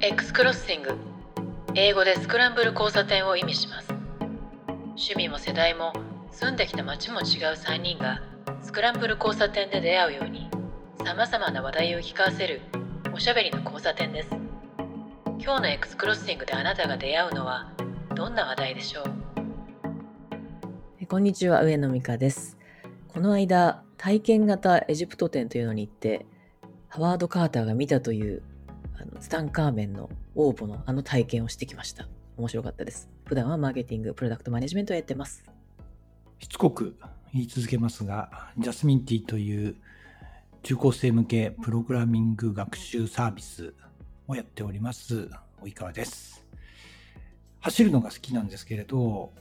X クロッシング。英語でスクランブル交差点を意味します。趣味も世代も住んできた街も違う3人がスクランブル交差点で出会うようにさまざまな話題を聞かせるおしゃべりの交差点です。今日の X クロッシングであなたが出会うのはどんな話題でしょう？こんにちは上野美香です。この間体験型エジプト展というのに行ってハワード・カーターが見たというあのツタンカーメンの応募のあの体験をしてきました。面白かったです。普段はマーケティング、プロダクトマネジメントをやってます。しつこく言い続けますが、ジャスミンティという中高生向けプログラミング学習サービスをやっております、及川です。走るのが好きなんですけれど、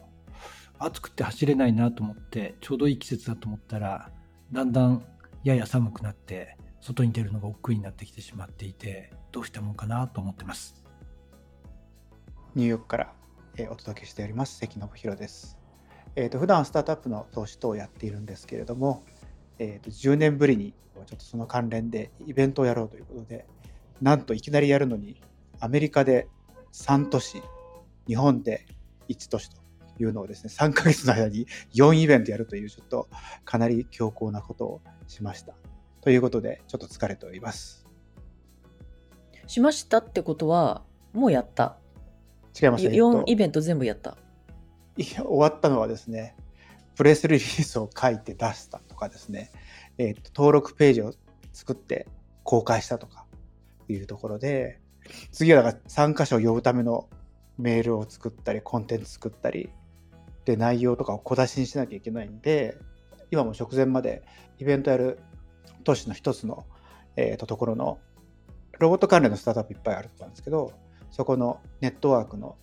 暑くて走れないなと思って、ちょうどいい季節だと思ったら、だんだんやや寒くなって、外に出るのが億劫になってきてしまっていて、どうしたもんかなと思ってます。ニューヨークから、えお届けしております、関信弘です。えーと、普段スタートアップの投資等をやっているんですけれども、えーと、10年ぶりにちょっとその関連でイベントをやろうということで、なんといきなりやるのに、アメリカで3都市、日本で1都市というのをですね、3ヶ月の間に4イベントやるという、ちょっとかなり強硬なことをしました。ということで、ちょっと疲れております。しましたってことは、もうやった。違いますね。4イベント全部やった。いや、終わったのはですね、プレスリリースを書いて出したとかですね、えー、と登録ページを作って公開したとかいうところで、次はだから参加者を呼ぶためのメールを作ったり、コンテンツ作ったり、で、内容とかを小出しにしなきゃいけないんで、今も直前までイベントやる都市の一つの、えー、とところのロボット関連のスタートアップいっぱいあるとんですけど、そこのネットワークの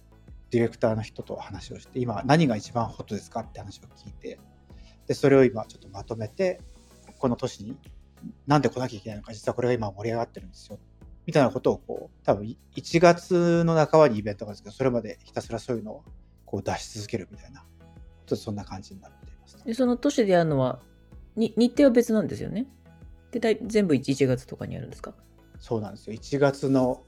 ディレクターの人と話をして、今何が一番ホットですかって話を聞いて、で、それを今ちょっとまとめて、この都市になんで来なきゃいけないのか、実はこれが今盛り上がってるんですよ。みたいなことをこう、多分1月の半ばにイベントがあるんですけど、それまでひたすらそういうのをこう出し続けるみたいな、ちょっとそんな感じになっています。で、その都市でやるのは、に日程は別なんですよね？で、全部 1, 1月とかにやるんですか？そうなんですよ。1月の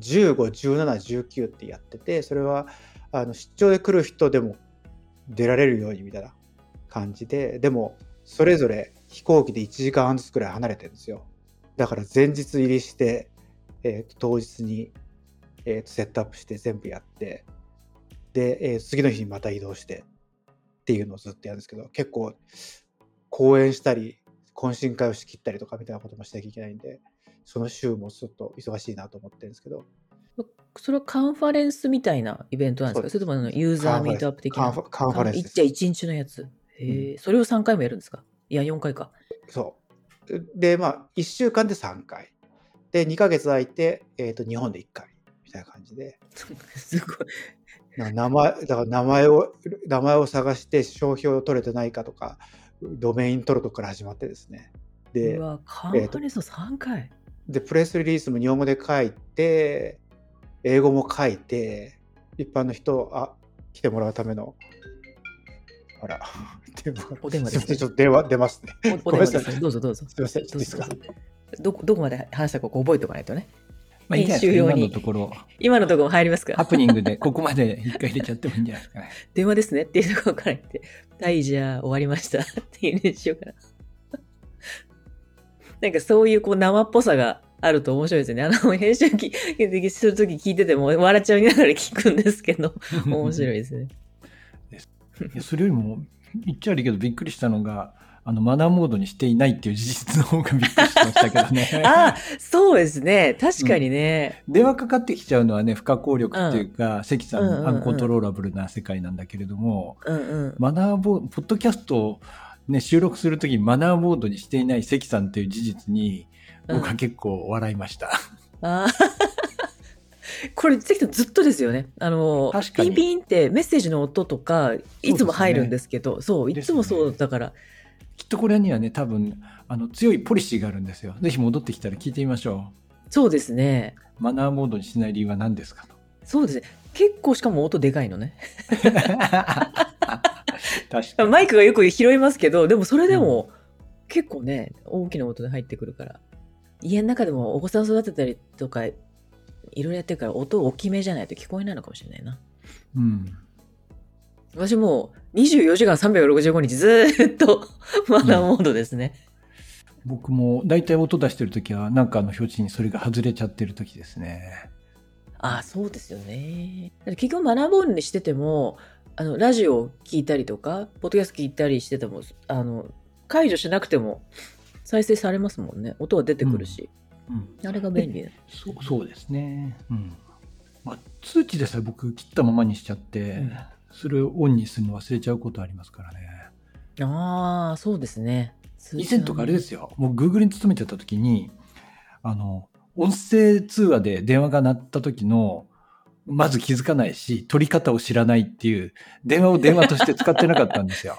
15、17、19ってやってて、それはあの出張で来る人でも出られるようにみたいな感じで、でもそれぞれ飛行機で1時間半ずつくらい離れてるんですよ。だから前日入りして、えー、当日に、えー、セットアップして全部やって、で、えー、次の日にまた移動してっていうのをずっとやるんですけど、結構講演したり、懇親会を仕切ったりとかみたいなこともしなきゃいけないんで、その週もちょっと忙しいなと思ってるんですけど。それはカンファレンスみたいなイベントなんですか？それともユーザーミートアップ的な？カンファレンスじゃあ1日のやつ。へえ、うん、それを3回もやるんですか？いや、4回か。そう。で、まあ、1週間で3回。で、2ヶ月空いて、えっ、ー、と、日本で1回。みたいな感じで。すごい。名前、だから名前を、名前を探して商標を取れてないかとか、ドメイン取るとこから始まってですね。で、うわ、カンファレンスの3回。で、プレスリリースも日本語で書いて、英語も書いて、一般の人、あ、来てもらうための、あら、お電話です、ね。ちょっと電話出ますね。お電話です。どうぞどうぞ。すみません、いいですか？どどこまで話したか覚えておかないとね。まあ、いいんじゃないですか、今のところ。今のところ入りますか？ハプニングで、ここまで一回入れちゃってもいいんじゃないですかね。電話ですねっていうところから言って、はい、じゃあ終わりましたっていう練習から。なんかそういうこう生っぽさがあると面白いですよね。あの、編集機するとき聞いてても笑っちゃいながら聞くんですけど、面白いですね。それよりも、言っちゃ悪いけどびっくりしたのが、あの、マナーモードにしていないっていう事実の方がびっくりしましたけどね。ああ、そうですね。確かにね、うん、電話かかってきちゃうのはね、不可抗力っていうか、うん、関さん、うん、アンコントローラブルな世界なんだけれども、うんうん、マナーボード、ポッドキャストをね、収録するときにマナーモードにしていない関さんっていう事実に、僕は結構笑いました。ああ。これ、関さんずっとですよね。あの、ピンピンってメッセージの音とか、いつも入るんですけど、そう、ねそう、いつもそうだから。きっとこれにはね、多分、あの、強いポリシーがあるんですよ。ぜひ戻ってきたら聞いてみましょう。そうですね。マナーモードにしない理由は何ですかと。そうですね。結構しかも音でかいのね。確かに。マイクがよく拾いますけど、でもそれでも結構ね、大きな音で入ってくるから。家の中でもお子さん育てたりとかいろいろやってるから音大きめじゃないと聞こえないのかもしれないな。うん。私もう24時間365日ずーっとマナーモードですね。僕も大体音出してるときは、なんかの表示にそれが外れちゃってるときですね。ああ、そうですよね。結局マナーモードにしてても、あの、ラジオを聞いたりとか、ポッドキャスト聞いたりしてても、あの、解除しなくても再生されますもんね。音は出てくるし。うん。あれが便利。そうそうですね。うん。まあ、通知でさえ僕切ったままにしちゃって、うんそれをオンにするの忘れちゃうことありますからね。ああ、そうですね。以前とかあれですよ。もう Google に勤めてた時に、あの、音声通話で電話が鳴った時の、まず気づかないし、取り方を知らないっていう、電話を電話として使ってなかったんですよ。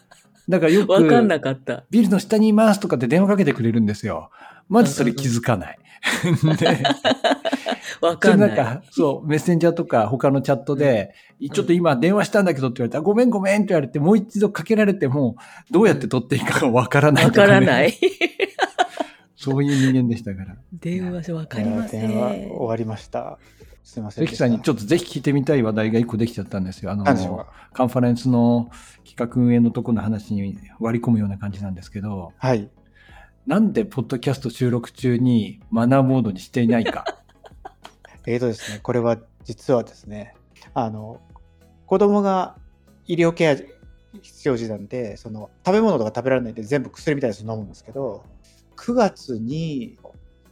だからよく、わかんなかった。ビルの下にいますとかって電話かけてくれるんですよ。まずそれ気づかない。で、わかんない。なんか、そう、メッセンジャーとか他のチャットで、ちょっと今電話したんだけどって言われたら、ごめんごめんって言われて、もう一度かけられても、どうやって取っていいかがわからないわね、からない。そういう人間でしたから。電話わかりませ電話ん。終わりました。すいません。関さんにちょっとぜひ聞いてみたい話題が一個できちゃったんですよ。あの、カンファレンスの企画運営のところの話に割り込むような感じなんですけど、はい。なんでポッドキャスト収録中にマナーモードにしていないか。えーとですね、これは実はですね、あの、子供が医療ケア必要時なんで、その食べ物とか食べられないんで全部薬みたいなやつ飲むんですけど、9月に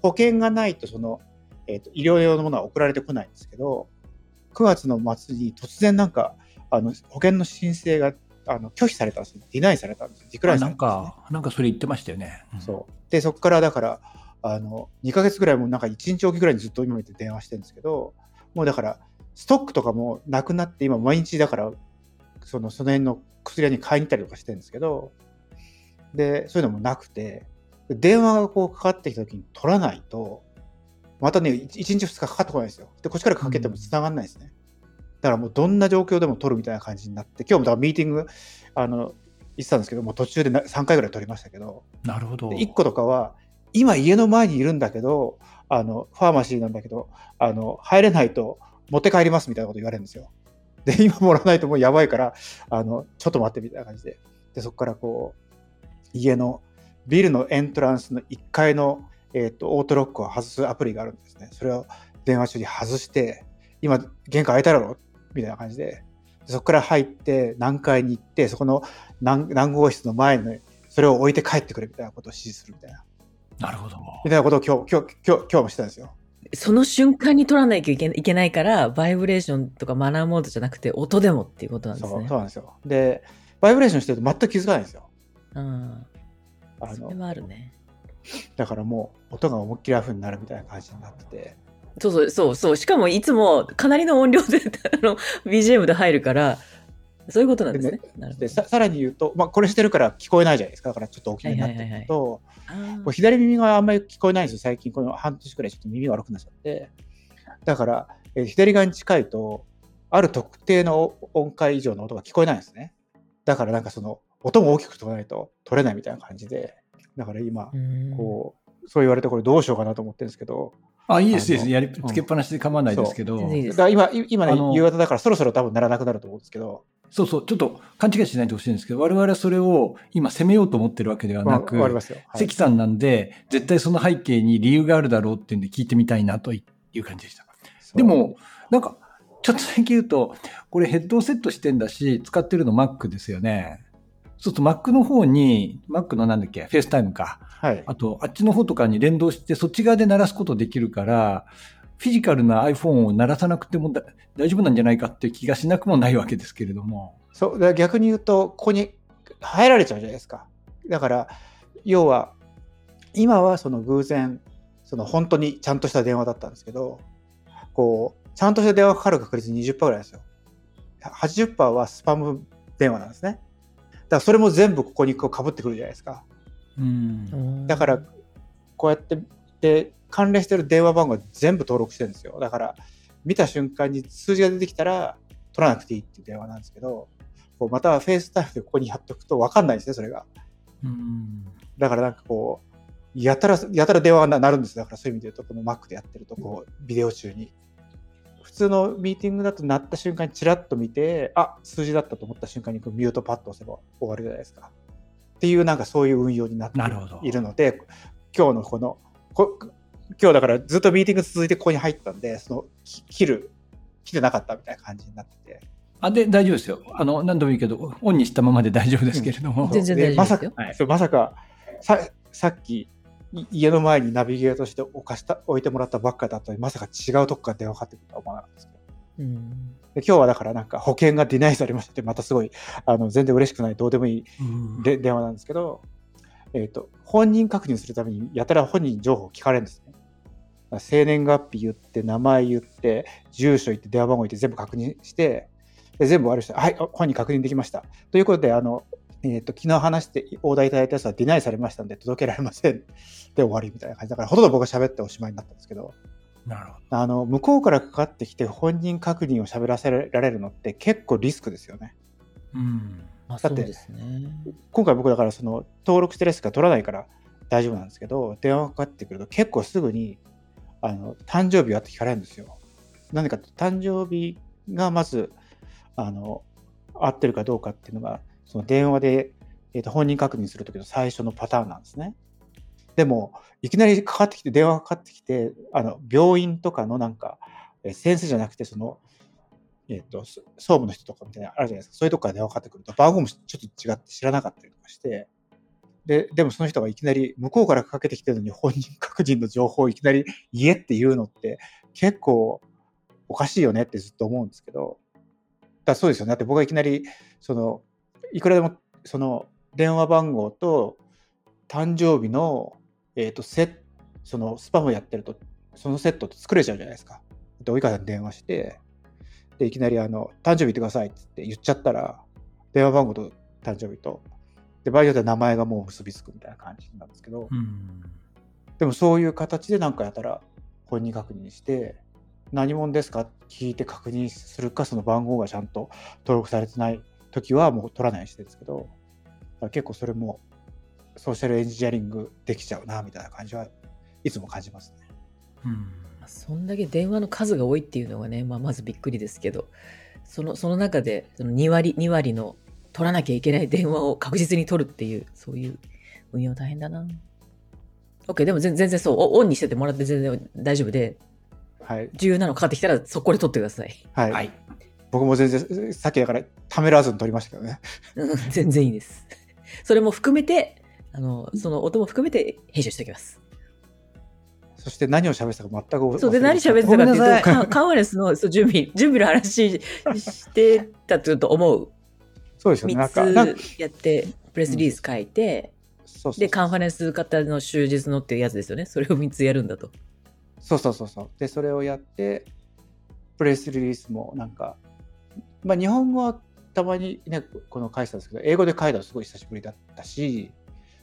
保険がないとその、えーと医療用のものは送られてこないんですけど、9月の末に突然なんか、あの保険の申請があの拒否されたんですよ。ディナイされたんですよ。ディクラインさなんれたんですね。か、なんかそれ言ってましたよね。うんそう。で、そこからだから、あの、2ヶ月ぐらいもうなんか1日おきぐらいにずっと今見て電話してるんですけど、もうだから、ストックとかもなくなって、今毎日だから、その、その辺の薬屋に買いに行ったりとかしてるんですけど、で、そういうのもなくて、で電話がこうかかってきた時に取らないと、またね、1日2日かかってこないんですよ。で、こっちからかけても繋がんないですね。だからもうどんな状況でも取るみたいな感じになって、今日もだからミーティング、あの、行ってたんですけど、もう途中でな3回ぐらい取りましたけど、なるほど。で1個とかは、今家の前にいるんだけど、あの、ファーマシーなんだけど、あの、入れないと持って帰りますみたいなこと言われるんですよ。で、今もらわないともうやばいから、あの、ちょっと待ってみたいな感じで。で、そこからこう、家のビルのエントランスの1階の、えっ、と、オートロックを外すアプリがあるんですね。それを電話中に外して、今、玄関開いただろみたいな感じで。でそこから入って、何階に行って、そこの何何号室の前に、それを置いて帰ってくれみたいなことを指示するみたいな。なるほど。みたいなことを今日、今日、今日、今日もしてたんですよ。その瞬間に取らないといけいけないから、バイブレーションとかマナーモードじゃなくて、音でもっていうことなんですそう、ね。そうなんですよ。で、バイブレーションしてると全く気づかないんですよ。うん。あのそれ、はあるね。だからもう、音が思いっきりアフになるみたいな感じになってて。そうそう、そう、そう。しかもいつもかなりの音量で、あの、BGM で入るから、そういうことなんですね。でささらに言うと、まあ、これしてるから聞こえないじゃないですか。だからちょっと大きめになってくると、あーこう左耳があんまり聞こえないんですよ。最近、この半年くらいちょっと耳が悪くなっちゃって。だから、えー左側に近いと、ある特定の音階以上の音が聞こえないんですね。だからなんかその、音も大きく取らないと取れないみたいな感じで。だから今、うんこう、そう言われてこれどうしようかなと思ってるんですけど、あ、いいです、いいです。やりつけっぱなしで構わないですけど、全然いいですだから今、い今ね夕方だからそろそろ多分ならなくなると思うんですけど、そうそう、ちょっと勘違いしないでほしいんですけど、我々はそれを今責めようと思ってるわけではなく。はい関さんなんで、絶対その背景に理由があるだろうっていうんで聞いてみたいなという感じでした。でも、なんか、ちょっとだけ言うと、これヘッドセットしてんだし、使ってるの Mac ですよね。そうすると Mac の方に、Mac のなんだっけ、 FaceTime か。はい。あと、あっちの方とかに連動して、そっち側で鳴らすことできるから、フィジカルな iPhone を鳴らさなくてもだ大丈夫なんじゃないかっていう気がしなくもないわけですけれども。そう、だから逆に言うと、ここに入られちゃうじゃないですか。だから、要は、今はその偶然、その本当にちゃんとした電話だったんですけど、こう、ちゃんとした電話かかる確率20%ぐらいですよ。80%はスパム電話なんですね。だからそれも全部ここにこう被ってくるじゃないですか。うん。だから、こうやって、で、関連してる電話番号全部登録してるんですよ。だから、見た瞬間に数字が出てきたら、取らなくていいっていう電話なんですけど、こうまた FaceTime でここに貼っとくと分かんないんですね、それが。うんだからなんかこう、やたら、やたら電話が鳴るんですだからそういう意味で言うと、この Mac でやってると、こう、ビデオ中に。普通のミーティングだと鳴った瞬間にチラッと見て、あ数字だったと思った瞬間にこうミュートパッと押せば終わるじゃないですか。っていうなんかそういう運用になっているので、今日のこの、こ今日だからずっとミーティング続いてここに入ったんで、そのき切る、来てなかったみたいな感じになってて。あ、で、大丈夫ですよ。あの、何度も言うけど、オンにしたままで大丈夫ですけれども。全然でまさか大丈夫ですよ。、はいそうまさかささっきい家の前にナビゲートして置かした置いてもらったばっかだったのにまさか違うとこから電話かかってくるとは思わなかったんですけどうん。で今日はだからなんか保険がディナイされましたってまたすごいあの全然嬉しくないどうでもいいうんで電話なんですけど、えー、と本人確認するためにやたら本人情報を聞かれるんですね。生年月日言って名前言って住所言って電話番号言って全部確認してで全部終わる人はいあ本人確認できましたということであの、えー、と昨日話してオーダーいただいたやつはディナイされましたんで届けられません で終わりみたいな感じだからほとんど僕が喋っておしまいになったんですけどなるほあの向こうからかかってきて本人確認を喋らせられるのって結構リスクですよね。ど。うん。まあ、だってね。今回僕だからその登録してるやつが取らないから大丈夫なんですけど電話がかかってくると結構すぐにあの誕生日はって聞かれるんですよ。何かって誕生日がまずあの合ってるかどうかっていうのがその電話で、えーと本人確認するときの最初のパターンなんですね。でもいきなりかかってきて電話がかかってきてあの病院とかのなんかえー先生じゃなくてそのえっ、と、総務の人とかみたいなあるじゃないですか。そういうとこから電話かかってくると、番号もちょっと違って知らなかったりとかして、で、でもその人がいきなり向こうからかけてきてるのに本人確認の情報をいきなり言えっていうのって結構おかしいよねってずっと思うんですけど、だそうですよね。だって僕がいきなり、その、いくらでもその電話番号と誕生日の、えっ、と、セッそのスパムやってると、そのセットって作れちゃうじゃないですか。で、及川さんに電話して、で、いきなりあの、誕生日言ってくださいって言っちゃったら、電話番号と誕生日と、で、場合によっては名前がもう結びつくみたいな感じなんですけど、うん。でもそういう形でなんかやったら本人確認して、何者ですかって聞いて確認するか、その番号がちゃんと登録されてない時はもう取らないしですけど、結構それもソーシャルエンジニアリングできちゃうな、みたいな感じはいつも感じますね。うん。まあそんだけ電話の数が多いっていうのがね、まあ、まずびっくりですけど、そのその中でその2割、2割の取らなきゃいけない電話を確実に取るっていう、そういう運用大変だな。OK、でも全全然そう、オオンにしててもらって全然大丈夫で、はい。重要なのかかってきたらそこで取ってください。はい。はい。僕も全然、さっきだからためらわずに取りましたけどね。うん全然いいです。それも含めて、あの、その音も含めて編集しておきます。そして何を喋ってたか全くそうで、何喋ってたかっていうと、カンファレンスの準備、準備の話してたと思う。そうですよね。なんか、なんか3つやって、プレスリリース書いて、そうそうそうで、カンファレンス型の終日のっていうやつですよね。それを3つやるんだと。そうそうそうそう。で、それをやって、プレスリリースもなんか、まあ日本語はたまにね、この書いてたんですけど、英語で書いたのすごい久しぶりだったし、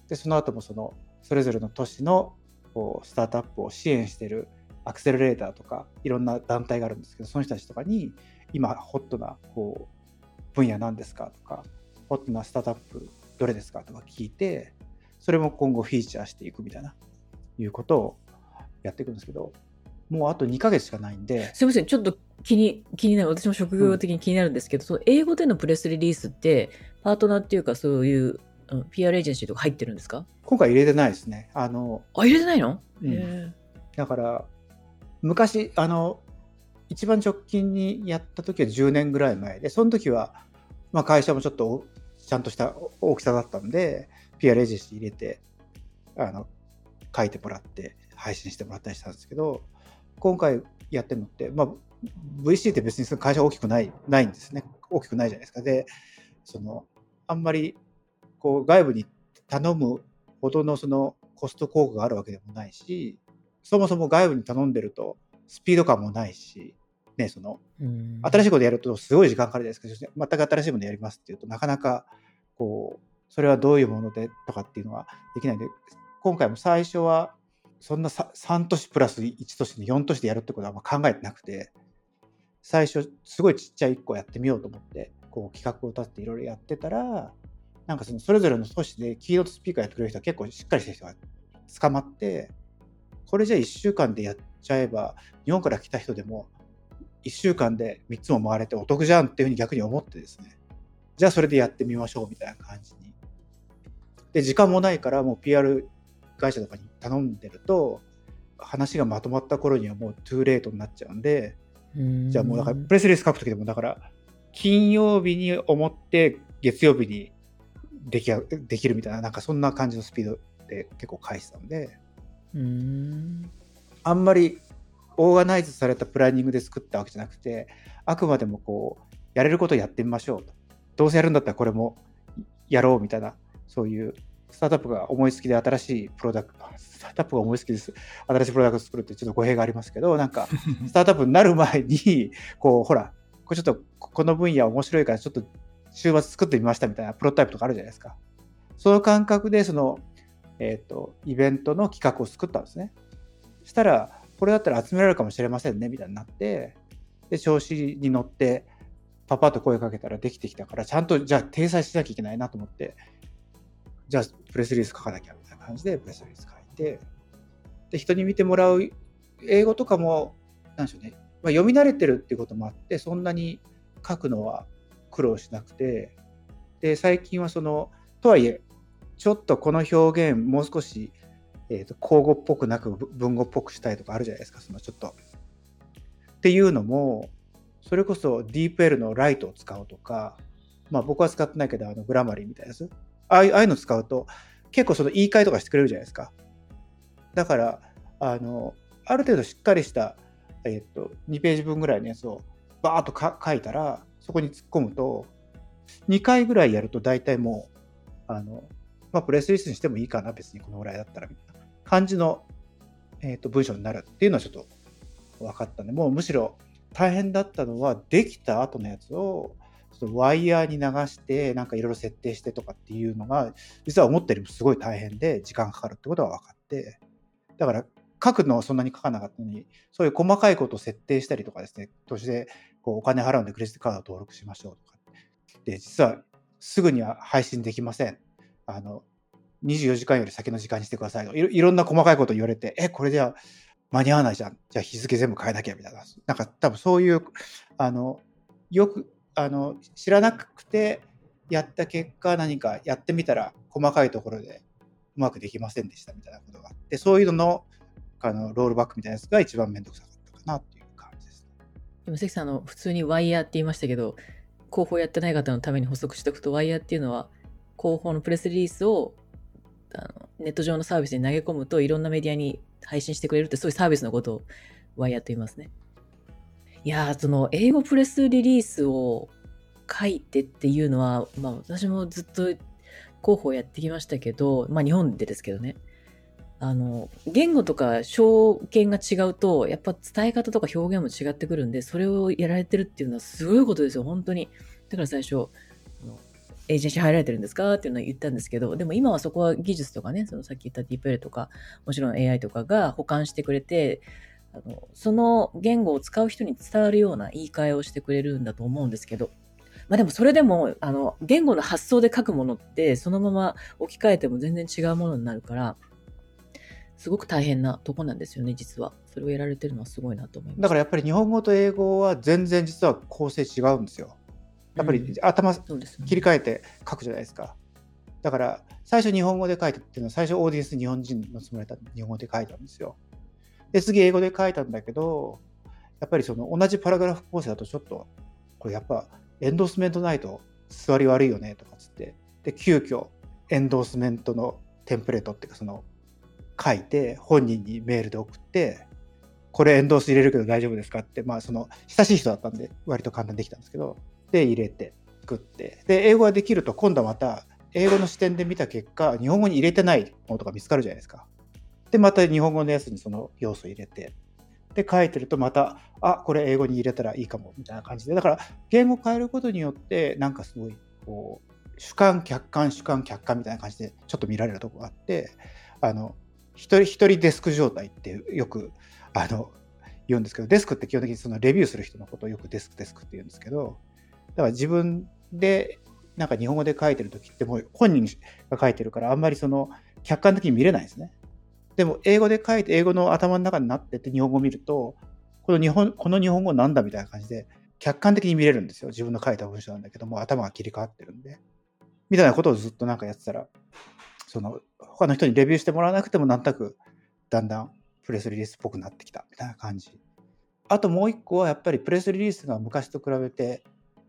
で、その後もその、それぞれの都市のこうスタートアップを支援しているアクセルレーターとか、いろんな団体があるんですけど、その人たちとかに、今ホットなこう分野なんですかとか、ホットなスタートアップどれですかとか聞いて、それも今後フィーチャーしていくみたいな、いうことをやっていくんですけど、もうあと2ヶ月しかないんで、すいません、ちょっと気に、気になる、私も職業的に気になるんですけど、その英語でのプレスリリースって、パートナーっていうかそういう、うん PR エージェンシーとか入ってるんですか？今回入れてないですね。あの、あ、入れてないの、うんへだから、昔、あの、一番直近にやった時は10年ぐらい前で、その時は、まあ、会社もちょっとおちゃんとした大きさだったんで、PR エージェンシー入れて、あの、書いてもらって、配信してもらったりしたんですけど、今回やってるのって、まあ、VC って別にその会社大きくない、ないんですね。大きくないじゃないですか。で、その、あんまり、こう、外部に頼むほどのそのコスト効果があるわけでもないし、そもそも外部に頼んでるとスピード感もないし、ね、その、新しいことやるとすごい時間かかるじゃないですか。全く新しいものやりますっていうとなかなか、こう、それはどういうものでとかっていうのはできないんで、今回も最初は、そんなさ3都市プラス1都市で4都市でやるってことはあんま考えてなくて、最初すごいちっちゃい1個やってみようと思って、こう企画を立てていろいろやってたら、なんかそのそれぞれの都市でキーノートスピーカーやってくれる人は結構しっかりしてる人が捕まって、これじゃあ1週間でやっちゃえば、日本から来た人でも、1週間で3つも回れてお得じゃんっていうふうに逆に思ってですね、じゃあそれでやってみましょうみたいな感じに。で、時間もないからもう PR 会社とかに頼んでると、話がまとまった頃にはもうトゥーレートになっちゃうんで、じゃあもうだからプレスリリース書くときでもだから金曜日に思って月曜日にできあできるみたいななんかそんな感じのスピードで結構返したんで。うん。あんまりオーガナイズされたプランニングで作ったわけじゃなくてあくまでもこうやれることをやってみましょうと。どうせやるんだったらこれもやろうみたいなそういうスタートアップが思いつきで新しいプロダクトスタートアップが思いつきです。新しいプロダクトを作るってちょっと語弊がありますけどなんか スタートアップになる前に、こう、ほら、これちょっとこの分野面白いからちょっと週末作ってみましたみたいなプロタイプとかあるじゃないですか。その感覚で、その、えっ、と、イベントの企画を作ったんですね。したら、これだったら集められるかもしれませんね、みたいになって、で、調子に乗って、パパと声かけたらできてきたから、ちゃんと、じゃあ、掲載しなきゃいけないなと思って、じゃあ、プレスリリース書かなきゃみたいな感じで、プレスリリース書いて、で、人に見てもらう英語とかも、なんでしょうね、まあ、読み慣れてるっていうこともあって、そんなに書くのは苦労しなくて、で、最近はその、とはいえ、ちょっとこの表現、もう少し、えー、と口語っぽくなく文語っぽくしたいとかあるじゃないですか、そのちょっと。っていうのも、それこそ DeepL のライトを使うとか、まあ僕は使ってないけど、あのグラマリーみたいなやつ。ああいうの使うと、結構その言い換えとかしてくれるじゃないですか。だから、あの、ある程度しっかりした、えっ、と、2ページ分ぐらいのやつをバーッと書いたら、そこに突っ込むと、2回ぐらいやると大体もう、あの、まあ、プレスリリースにしてもいいかな、別にこのぐらいだったら、みたいな感じの、えー、と文章になるっていうのはちょっと分かったんで、もうむしろ大変だったのは、できた後のやつを、そのワイヤーに流して、なんかいろいろ設定してとかっていうのが、実は思ったよりもすごい大変で、時間かかるってことが分かって、だから、書くのはそんなに書かなかったのに、そういう細かいことを設定したりとかですね、年でこうお金払うんでクレジットカードを登録しましょうとか。で、実はすぐには配信できません。あの、24時間より先の時間にしてくださいといろ。いろんな細かいこと言われて、え、これじゃ間に合わないじゃん。じゃあ日付全部変えなきゃみたいな。なんか多分そういう、あの、よく、あの、知らなくてやった結果何かやってみたら細かいところでうまくできませんでしたみたいなことがあって、そういうののあのロールバックみたいなやつが一番めんどくさかったかなっていう。でも関さんあの普通にワイヤーって言いましたけど広報やってない方のために補足しておくとワイヤーっていうのは広報のプレスリリースをあのネット上のサービスに投げ込むといろんなメディアに配信してくれるってそういうサービスのことをワイヤーと言いますね。いやその英語プレスリリースを書いてっていうのは、まあ、私もずっと広報やってきましたけど、まあ、日本でですけどねあの言語とか証券が違うとやっぱ伝え方とか表現も違ってくるんでそれをやられてるっていうのはすごいことですよ本当に。だから最初あのエージェンシー入られてるんですかっていうのは言ったんですけどでも今はそこは技術とかねそのさっき言った DeepL とかもちろん AI とかが保管してくれてあのその言語を使う人に伝わるような言い換えをしてくれるんだと思うんですけどまあでもそれでもあの言語の発想で書くものってそのまま置き換えても全然違うものになるからすごく大変なとこなんですよね、実は。それをやられてるのはすごいなと思います。だからやっぱり日本語と英語は全然実は構成違うんですよ。やっぱりうん頭そうですね切り替えて書くじゃないですか。だから最初日本語で書いたっていうのは最初オーディエンス日本人のつもりだったんで日本語で書いたんですよ。で次英語で書いたんだけどやっぱりその同じパラグラフ構成だとちょっとこれやっぱエンドースメントないと座り悪いよねとかつってで急遽エンドースメントのテンプレートっていうかその書いて本人にメールで送ってこれエンドース入れるけど大丈夫ですかってまあその親しい人だったんで割と簡単にできたんですけどで入れて作って。で英語ができると今度はまた英語の視点で見た結果日本語に入れてないものとか見つかるじゃないですか。でまた日本語のやつにその要素を入れて。で書いてるとまたあこれ英語に入れたらいいかもみたいな感じで。だから言語を変えることによってなんかすごいこう主観客観主観客観みたいな感じでちょっと見られるとこがあってあの一人一人デスク状態ってよくあの言うんですけどデスクって基本的にそのレビューする人のことをよくデスクデスクって言うんですけどだから自分でなんか日本語で書いてる時ってもう本人が書いてるからあんまりその客観的に見れないんですね。でも英語で書いて英語の頭の中になってて日本語を見るとこの日本この日本語なんだみたいな感じで客観的に見れるんですよ自分の書いた文章なんだけども頭が切り替わってるんでみたいなことをずっとなんかやってたらその他の人にレビューしてもらわなくてもなんとなくだんだんプレスリリースっぽくなってきたみたいな感じあともう一個はやっぱりプレスリリースが昔と比べて、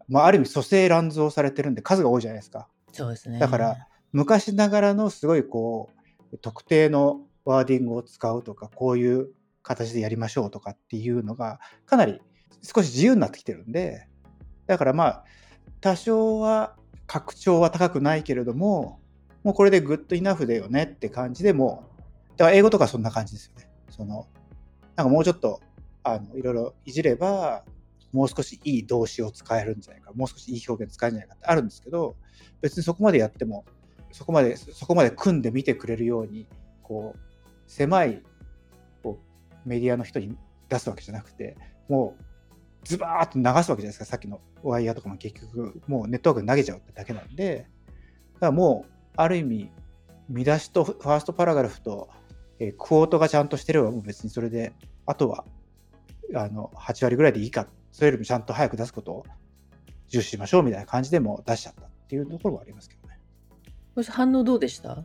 まあ、ある意味蘇生乱造されてるんで数が多いじゃないですかそうですね。だから昔ながらのすごいこう特定のワーディングを使うとかこういう形でやりましょうとかっていうのがかなり少し自由になってきてるんでだからまあ多少は拡張は高くないけれどももうこれでグッドイナフだよねって感じでもうだから英語とかそんな感じですよね。そのなんかもうちょっとあのいろいろいじればもう少しいい動詞を使えるんじゃないかもう少しいい表現使えるんじゃないかってあるんですけど別にそこまでやってもそこまでそこまで組んで見てくれるようにこう狭いこうメディアの人に出すわけじゃなくてもうズバーッと流すわけじゃないですか。さっきのワイヤーとかも結局もうネットワークに投げちゃうってだけなんで。だからもうある意味見出しとファーストパラグラフと、えークォートがちゃんとしてればもう別にそれであとはあの8割ぐらいでいいかそれよりもちゃんと早く出すことを重視しましょうみたいな感じでもう出しちゃったっていうところもありますけどね。反応どうでした？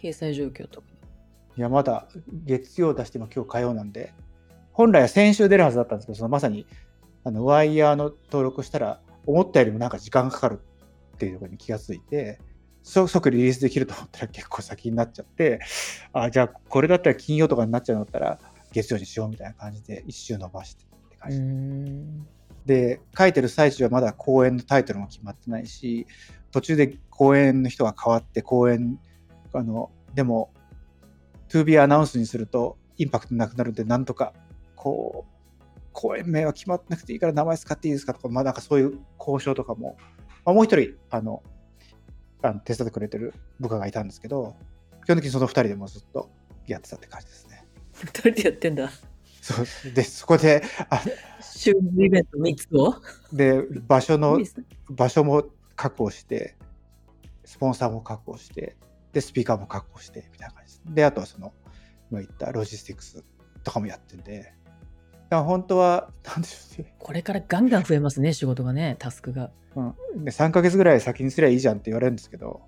掲載状況とか。いや、まだ月曜出しても今日火曜なんで、本来は先週出るはずだったんですけど、そのまさにあのワイヤーの登録したら、思ったよりもなんか時間がかかるっていうところに気がついて、そ即リリースできると思ったら結構先になっちゃって、あ、じゃあこれだったら金曜とかになっちゃうんだったら、月曜にしようみたいな感じで一周伸ばしてって感じ。ん。で、書いてる最中はまだ公演のタイトルも決まってないし、途中で公演の人が変わって、公演、あの、でも、to be announced にするとインパクトなくなるんで、なんとか、こう、公演名は決まってなくていいから名前使っていいですかとか、まあなんかそういう交渉とかも、まあ、もう一人、あの、あの手伝ってくれてる部下がいたんですけど、基本的にその二人でもずっとやってたって感じですね。二人でやってんだ。そうで、そこで、あ週イベント3つを？で、場所の場所も確保して、スポンサーも確保して、で、スピーカーも確保して、みたいな感じです。で、あとはその、今言ったロジスティクスとかもやってんで、だから本当は、なんでしょうね、これからガンガン増えますね、仕事がね、タスクが。うん、で3ヶ月ぐらい先にすりゃいいじゃんって言われるんですけど、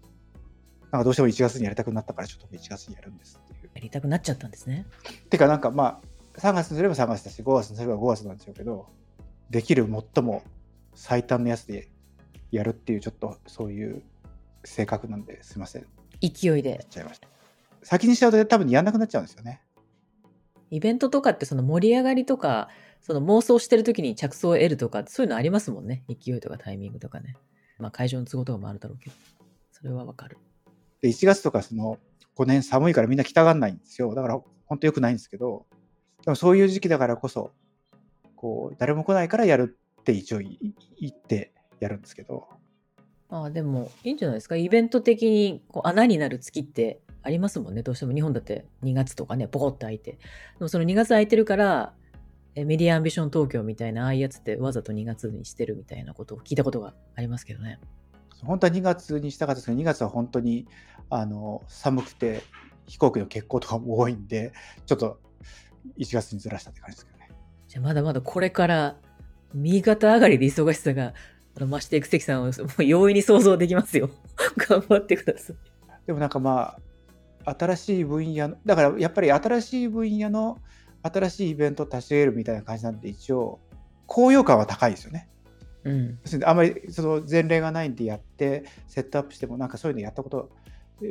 なんかどうしても1月にやりたくなったから、ちょっと1月にやるんですっていう。やりたくなっちゃったんですね。てか、なんかまあ、3月にすれば3月だし、5月にすれば5月なんでしょうけど、できる最も最短のやつでやるっていう、ちょっとそういう性格なんですいません。勢いでやっ。ちゃいました。先にしちゃうと多分やんなくなっちゃうんですよね。イベントとかってその盛り上がりとか、その妄想してる時に着想を得るとか、そういうのありますもんね。勢いとかタイミングとかね。まあ会場の都合とかもあるだろうけど。それはわかる。で、1月とかその、5年寒いからみんな来たがんないんですよ。だから本当良くないんですけど、でもそういう時期だからこそ、こう、誰も来ないからやるって一応言ってやるんですけど、ああ、でもいいんじゃないですか。イベント的にこう穴になる月ってありますもんね。どうしても日本だって2月とかね、ポコッと空いて。でもその2月空いてるから、えメディアアンビション東京みたいな、ああいうやつってわざと2月にしてるみたいなことを聞いたことがありますけどね。本当は2月にしたかったですけど、2月は本当にあの寒くて飛行機の欠航とかも多いんで、ちょっと1月にずらしたって感じですけどね。じゃあまだまだこれから右肩上がりで忙しさが増していく関さんを容易に想像できますよ。頑張ってください。でもなんかまあ、新しい分野の、だからやっぱり新しい分野の新しいイベントを立ち上げるみたいな感じなんで、一応、高揚感は高いですよね。うん。あんまりその前例がないんでやって、セットアップしても、なんかそういうのやったこと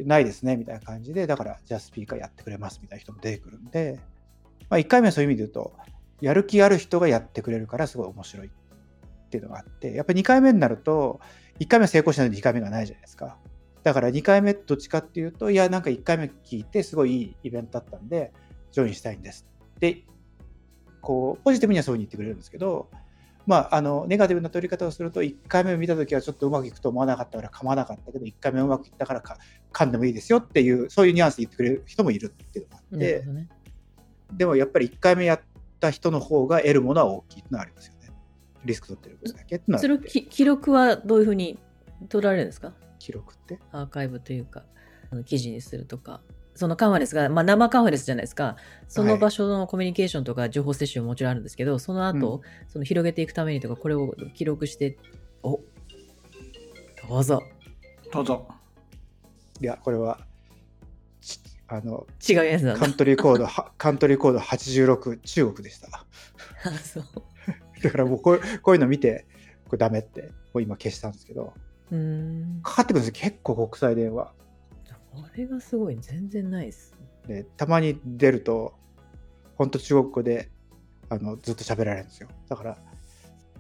ないですねみたいな感じで、だからじゃあスピーカーやってくれますみたいな人も出てくるんで、まあ、1回目はそういう意味で言うと、やる気ある人がやってくれるからすごい面白いっていうのがあって、やっぱり2回目になると、1回目は成功しないので2回目がないじゃないですか。だから2回目どっちかっていうと、いや、なんか1回目聞いてすごいいいイベントだったんで、ジョインしたいんです。で、こう、ポジティブにはそういうふうに言ってくれるんですけど、まあ、あのネガティブな取り方をすると、1回目見たときはちょっとうまくいくと思わなかったから噛まなかったけど、1回目うまくいったからか噛んでもいいですよっていう、そういうニュアンスで言ってくれる人もいるっていうのがあってね。でもやっぱり1回目やった人の方が得るものは大きいっていうのはありますよね。リスク取ってる分だけってのはそれ記録はどういうふうに取られるんですか？記録って？アーカイブというか、記事にするとか。そのカンファレンスが、まあ、生カンファレンスじゃないですか。その場所のコミュニケーションとか情報摂取ももちろんあるんですけど、その後、その広げていくためにとか、これを記録して、おどうぞ。どうぞ。いや、これは、ちあの、違うやつだカン。トリーコード、はカントリーコード86、中国でした。あそう。だからもうこうこういうの見て、これダメって、もう今消したんですけど、うーん。かかってくるんですよ、結構国際電話。これがすごい、全然ないです。で、たまに出ると、本当中国語であのずっと喋られるんですよ。だから、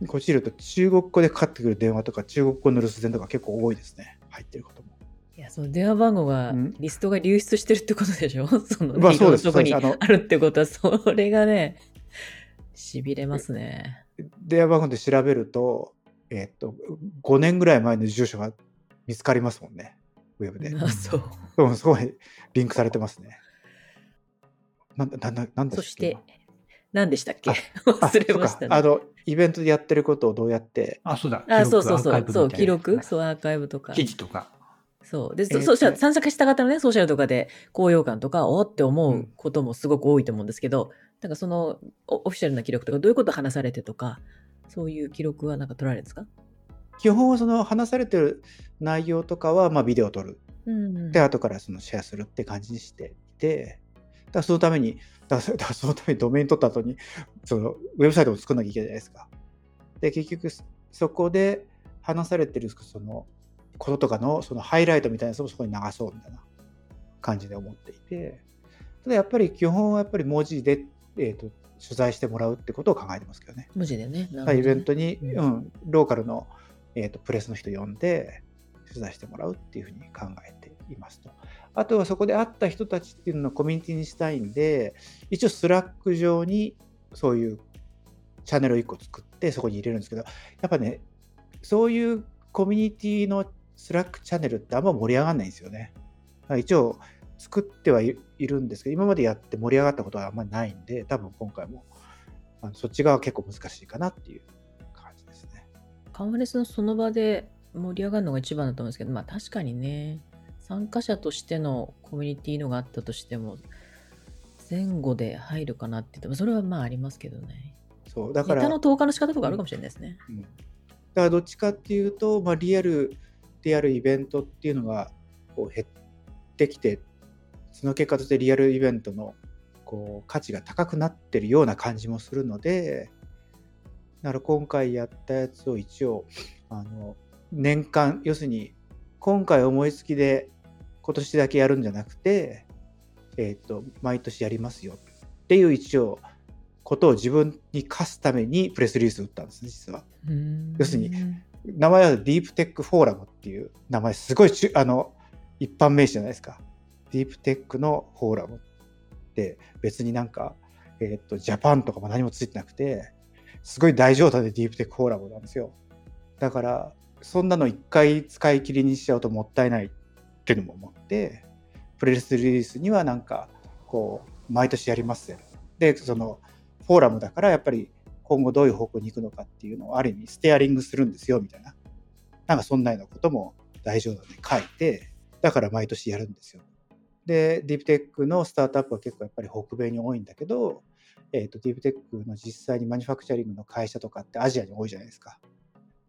こっちいると中国語でかかってくる電話とか、中国語の留守電とか結構多いですね、入ってることも。いや、その電話番号がうん、リストが流出してるってことでしょ？その、まあそうですとこにあるってことは、それがね、しびれますね。電話番号で調べると、えっと、5年ぐらい前の住所が見つかりますもんね、ウェブで。あそう。うん、すごいリンクされてますね。なんだ、なんだ、なんだっけ？そして、何でしたっけ？あ 忘れましたね。あそうかあの、イベントでやってることをどうやって、あ、そうだ。あ、そう記録そうそう。そう、アーカイブみたいな記録、はいそう、アーカイブとか。記事とか。そう。で、えーソーシャル、参加した方のね、ソーシャルとかで高揚感とか、おって思ううんこともすごく多いと思うんですけど、なんかそのオオフィシャルな記録とか、どういうこと話されてとか、そういう記録はなんか取られるんですか？基本はその話されてる内容とかは、まあ、ビデオを撮る。うんで、後からそのシェアするって感じにしていて、だそのために、だ そのためにドメイン取った後に、そのウェブサイトを作んなきゃいけないじゃないですか。で、結局、そこで話されてるそのこととかのそのハイライトみたいなやつをそこに流そうみたいな感じで思っていて、ただやっぱり基本はやっぱり文字で、えー、と取材してもらうってことを考えてますけどね。文字でね。ねはいイベントに、ううんんローカルの、えー、とプレスの人呼んで取材してもらうっていうふうに考えていますと。あとはそこで会った人たちっていうのをコミュニティにしたいんで、一応 Slack 上にそういうチャンネルを1個作ってそこに入れるんですけど、やっぱね、そういうコミュニティのスラックチャンネルってあんま盛り上がらないんですよね。一応作ってはいいるんですけど、今までやって盛り上がったことはあんまりないんで、多分今回もあのそっち側は結構難しいかなっていう感じですね。カンファレンスのその場で盛り上がるのが一番だと思うんですけど、まあ確かにね、参加者としてのコミュニティのがあったとしても、前後で入るかなって言っても、それはまあありますけどね。そうだからネタの投下の仕方とかあるかもしれないですね。うんだからどっちかっていうと、まあ、リアルでやるイベントっていうのがこう減ってきて、その結果としてリアルイベントのこう価値が高くなってるような感じもするので、だから今回やったやつを一応、あの年間、要するに今回思いつきで今年だけやるんじゃなくて、えっ、と、毎年やりますよっていう一応、ことを自分に課すためにプレスリリースを打ったんですね、実は。要するに名前はディープテックフォーラムっていう名前、すごいあの一般名詞じゃないですか。ディープテックのフォーラムって別になんか、えっ、と、ジャパンとかも何もついてなくて、すごい大状態でディープテックフォーラムなんですよ。だから、そんなの一回使い切りにしちゃうともったいないっていうのも思って、プレスリリースにはなんか、こう、毎年やりますよ。で、その、フォーラムだからやっぱり今後どういう方向に行くのかっていうのをある意味ステアリングするんですよみたいな。なんかそんなようなことも大丈夫で書いて、だから毎年やるんですよ。で、ディープテックのスタートアップは結構やっぱり北米に多いんだけど、えっ、と、ディープテックの実際にマニュファクチャリングの会社とかってアジアに多いじゃないですか。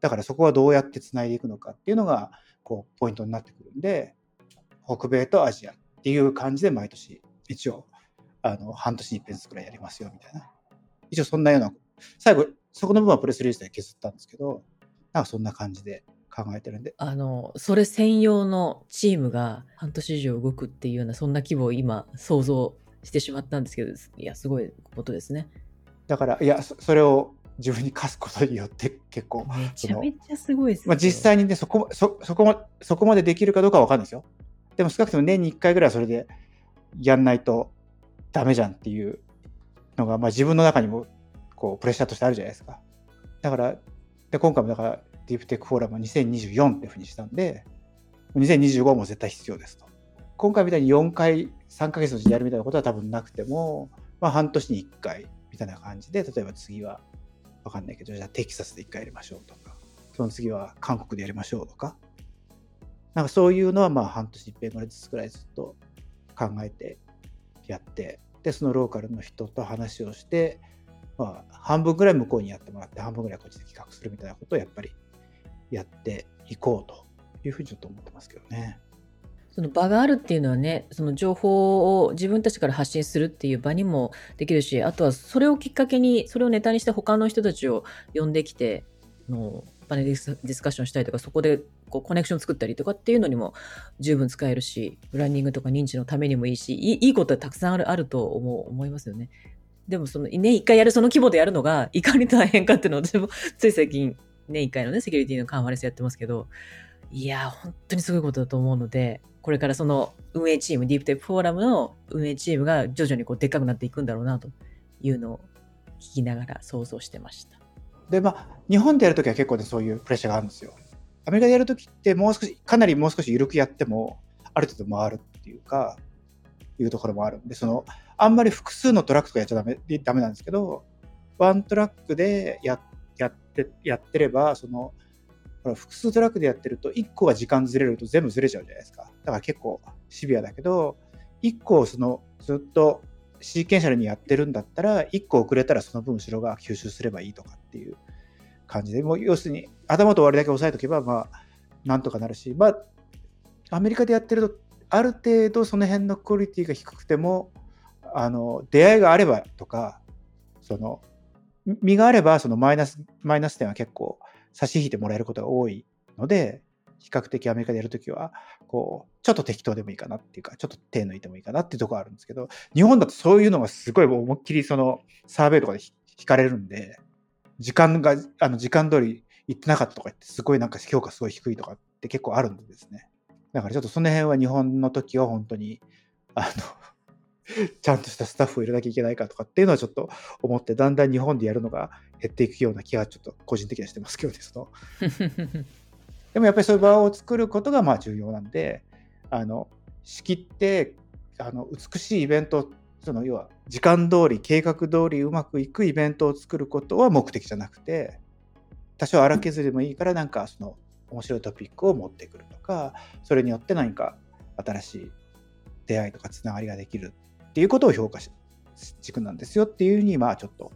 だからそこはどうやってつないでいくのかっていうのが、こう、ポイントになってくるんで、北米とアジアっていう感じで毎年、一応、あの、半年に一遍ずつくらいやりますよみたいな。一応そんなような、最後、そこの部分はプレスリリースで削ったんですけど、なんかそんな感じで考えてるんで、あの、それ専用のチームが半年以上動くっていうような、そんな規模を今想像してしまったんですけど、いや、すごいことですね。だから、いや、そそれを自分に課すことによって結構、めちゃめちゃすごいですよまあ、実際にねそこそ、そこまそこまでできるかどうかは分かんないですよ。でも少なくとも年に1回ぐらいはそれでやんないとダメじゃんっていうのが、まあ、自分の中にもこうプレッシャーとしてあるじゃないですか。だから、で今回もだから、ディープテックフォーラム2024っていうふうにしたんで、2025も絶対必要ですと。今回みたいに4回、3ヶ月のうちにやるみたいなことは多分なくても、まあ、半年に1回みたいな感じで、例えば次はわかんないけど、じゃあテキサスで1回やりましょうとか、その次は韓国でやりましょうとか、なんかそういうのはまあ半年一遍ぐらいずつぐらいずっと考えてやってでそのローカルの人と話をして、まあ、半分ぐらい向こうにやってもらって半分ぐらいこっちで企画するみたいなことをやっぱりやっていこうというふうにちょっと思ってますけどね。その場があるっていうのはね、その情報を自分たちから発信するっていう場にもできるし、あとはそれをきっかけに、それをネタにして他の人たちを呼んできて、のパネルディスカッションしたりとか、そこでこうコネクション作ったりとかっていうのにも十分使えるし、ブランディングとか認知のためにもいいし、いいいことはたくさんあるあると思思いますよね。でもそのね、一回やるその規模でやるのがいかに大変かっていうのを私もつい最近ね、一回のね、セキュリティのカンファレンスやってますけど、いやー、本当にすごいことだと思うので、これからその運営チーム、ディープテックフォーラムの運営チームが徐々にこうでっかくなっていくんだろうなというのを聞きながら想像してました。でまあ日本でやるときは結構ねそういうプレッシャーがあるんですよ。アメリカでやるときってもう少しかなりもう少し緩くやってもある程度回るっていうかいうところもあるんでそのあんまり複数のトラックとかやっちゃダメダメなんですけどワントラックでややってやってればそのほら複数トラックでやってると1個が時間ずれると全部ずれちゃうじゃないですか。だから結構シビアだけど1個をそのずっとシーケンシャルにやってるんだったら1個遅れたらその分後ろが吸収すればいいとかっていう感じでもう要するに頭と終わりだけ押さえとけばまあなんとかなるしまあアメリカでやってるとある程度その辺のクオリティが低くてもあの出会いがあればとかその身があればそのマイナスマイナス点は結構差し引いてもらえることが多いので比較的アメリカでやるときはこうちょっと適当でもいいかなっていうかちょっと手抜いてもいいかなっていうところあるんですけど日本だとそういうのがすごい思いっきりそのサーベイとかで引かれるんで時間があの時間通り行ってなかったとか言ってすごいなんか評価すごい低いとかって結構あるんでですね。だからちょっとその辺は日本の時は本当にあのちゃんとしたスタッフを入れなきゃいけないかとかっていうのはちょっと思ってだんだん日本でやるのが減っていくような気がちょっと個人的にはしてますけどねその。でもやっぱりそういう場を作ることがまあ重要なんで、あの仕切ってあの美しいイベント、その要は時間通り、計画通りうまくいくイベントを作ることは目的じゃなくて、多少荒削りでもいいから、なんかその面白いトピックを持ってくるとか、それによって何か新しい出会いとかつながりができるっていうことを評価し軸なんですよっていうふうに、まあちょっと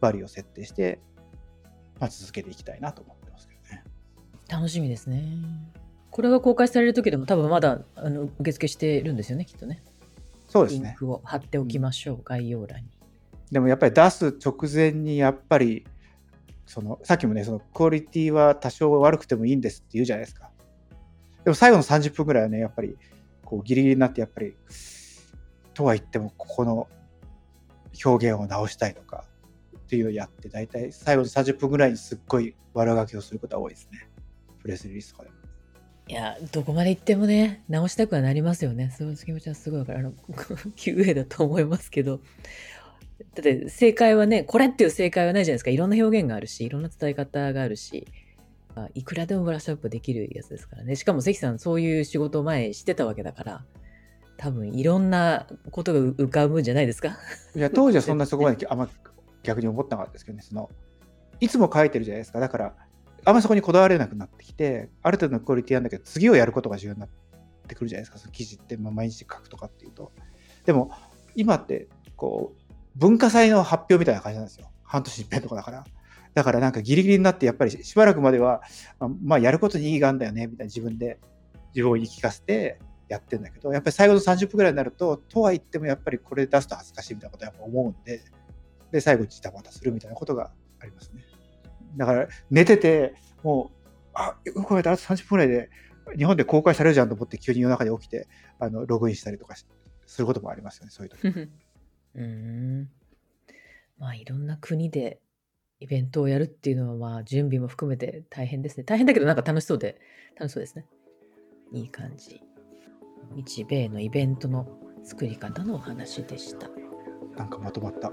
バリを設定して、まあ、続けていきたいなと思ってますけどね。楽しみですね。これが公開される時でも多分まだあの受付してるんですよね、きっとね。リンそうですね。クを貼っておきましょう、概要欄に。でもやっぱり出す直前にやっぱりそのさっきもねそのクオリティは多少悪くてもいいんですって言うじゃないですか。でも最後の30分ぐらいはねやっぱりこうギリギリになってやっぱりとは言ってもここの表現を直したいとかっていうのをやって大体最後の30分ぐらいにすっごい悪ガキをすることが多いですね。プレスリリースとかでも。いや、どこまで行ってもね、直したくはなりますよね。そういう気持ちはすごいわかる。あの、QA だと思いますけど。だって正解はね、これっていう正解はないじゃないですか。いろんな表現があるし、いろんな伝え方があるし、あいくらでもブラッシュアップできるやつですからね。しかも関さん、そういう仕事を前してたわけだから、多分いろんなことが浮かぶんじゃないですか？いや当時はそんなそこまで あんま逆に思ってなかったですけどね。そのいつも書いてるじゃないですか。だからあんまそこにこだわれなくなってきてある程度のクオリティなんだけど次をやることが重要になってくるじゃないですか。その記事って、まあ、毎日書くとかっていうと。でも今ってこう文化祭の発表みたいな感じなんですよ。半年に一遍とかだから。だからなんかギリギリになってやっぱりしばらくまではあまあやることに意義があるんだよねみたいな自分で自分を言い聞かせてやってんだけどやっぱり最後の30分ぐらいになるととは言ってもやっぱりこれ出すと恥ずかしいみたいなことやっぱ思うんでで最後ジタバタするみたいなことがありますねだから寝ててもうあよく考えたあと30分ぐらいで日本で公開されるじゃんと思って急に夜中に起きてあのログインしたりとかすることもありますよねそういう時うん。まあいろんな国でイベントをやるっていうのはまあ準備も含めて大変ですね。大変だけどなんか楽しそうで、楽しそうですね。いい感じ。日米のイベントの作り方のお話でした。なんかまとまった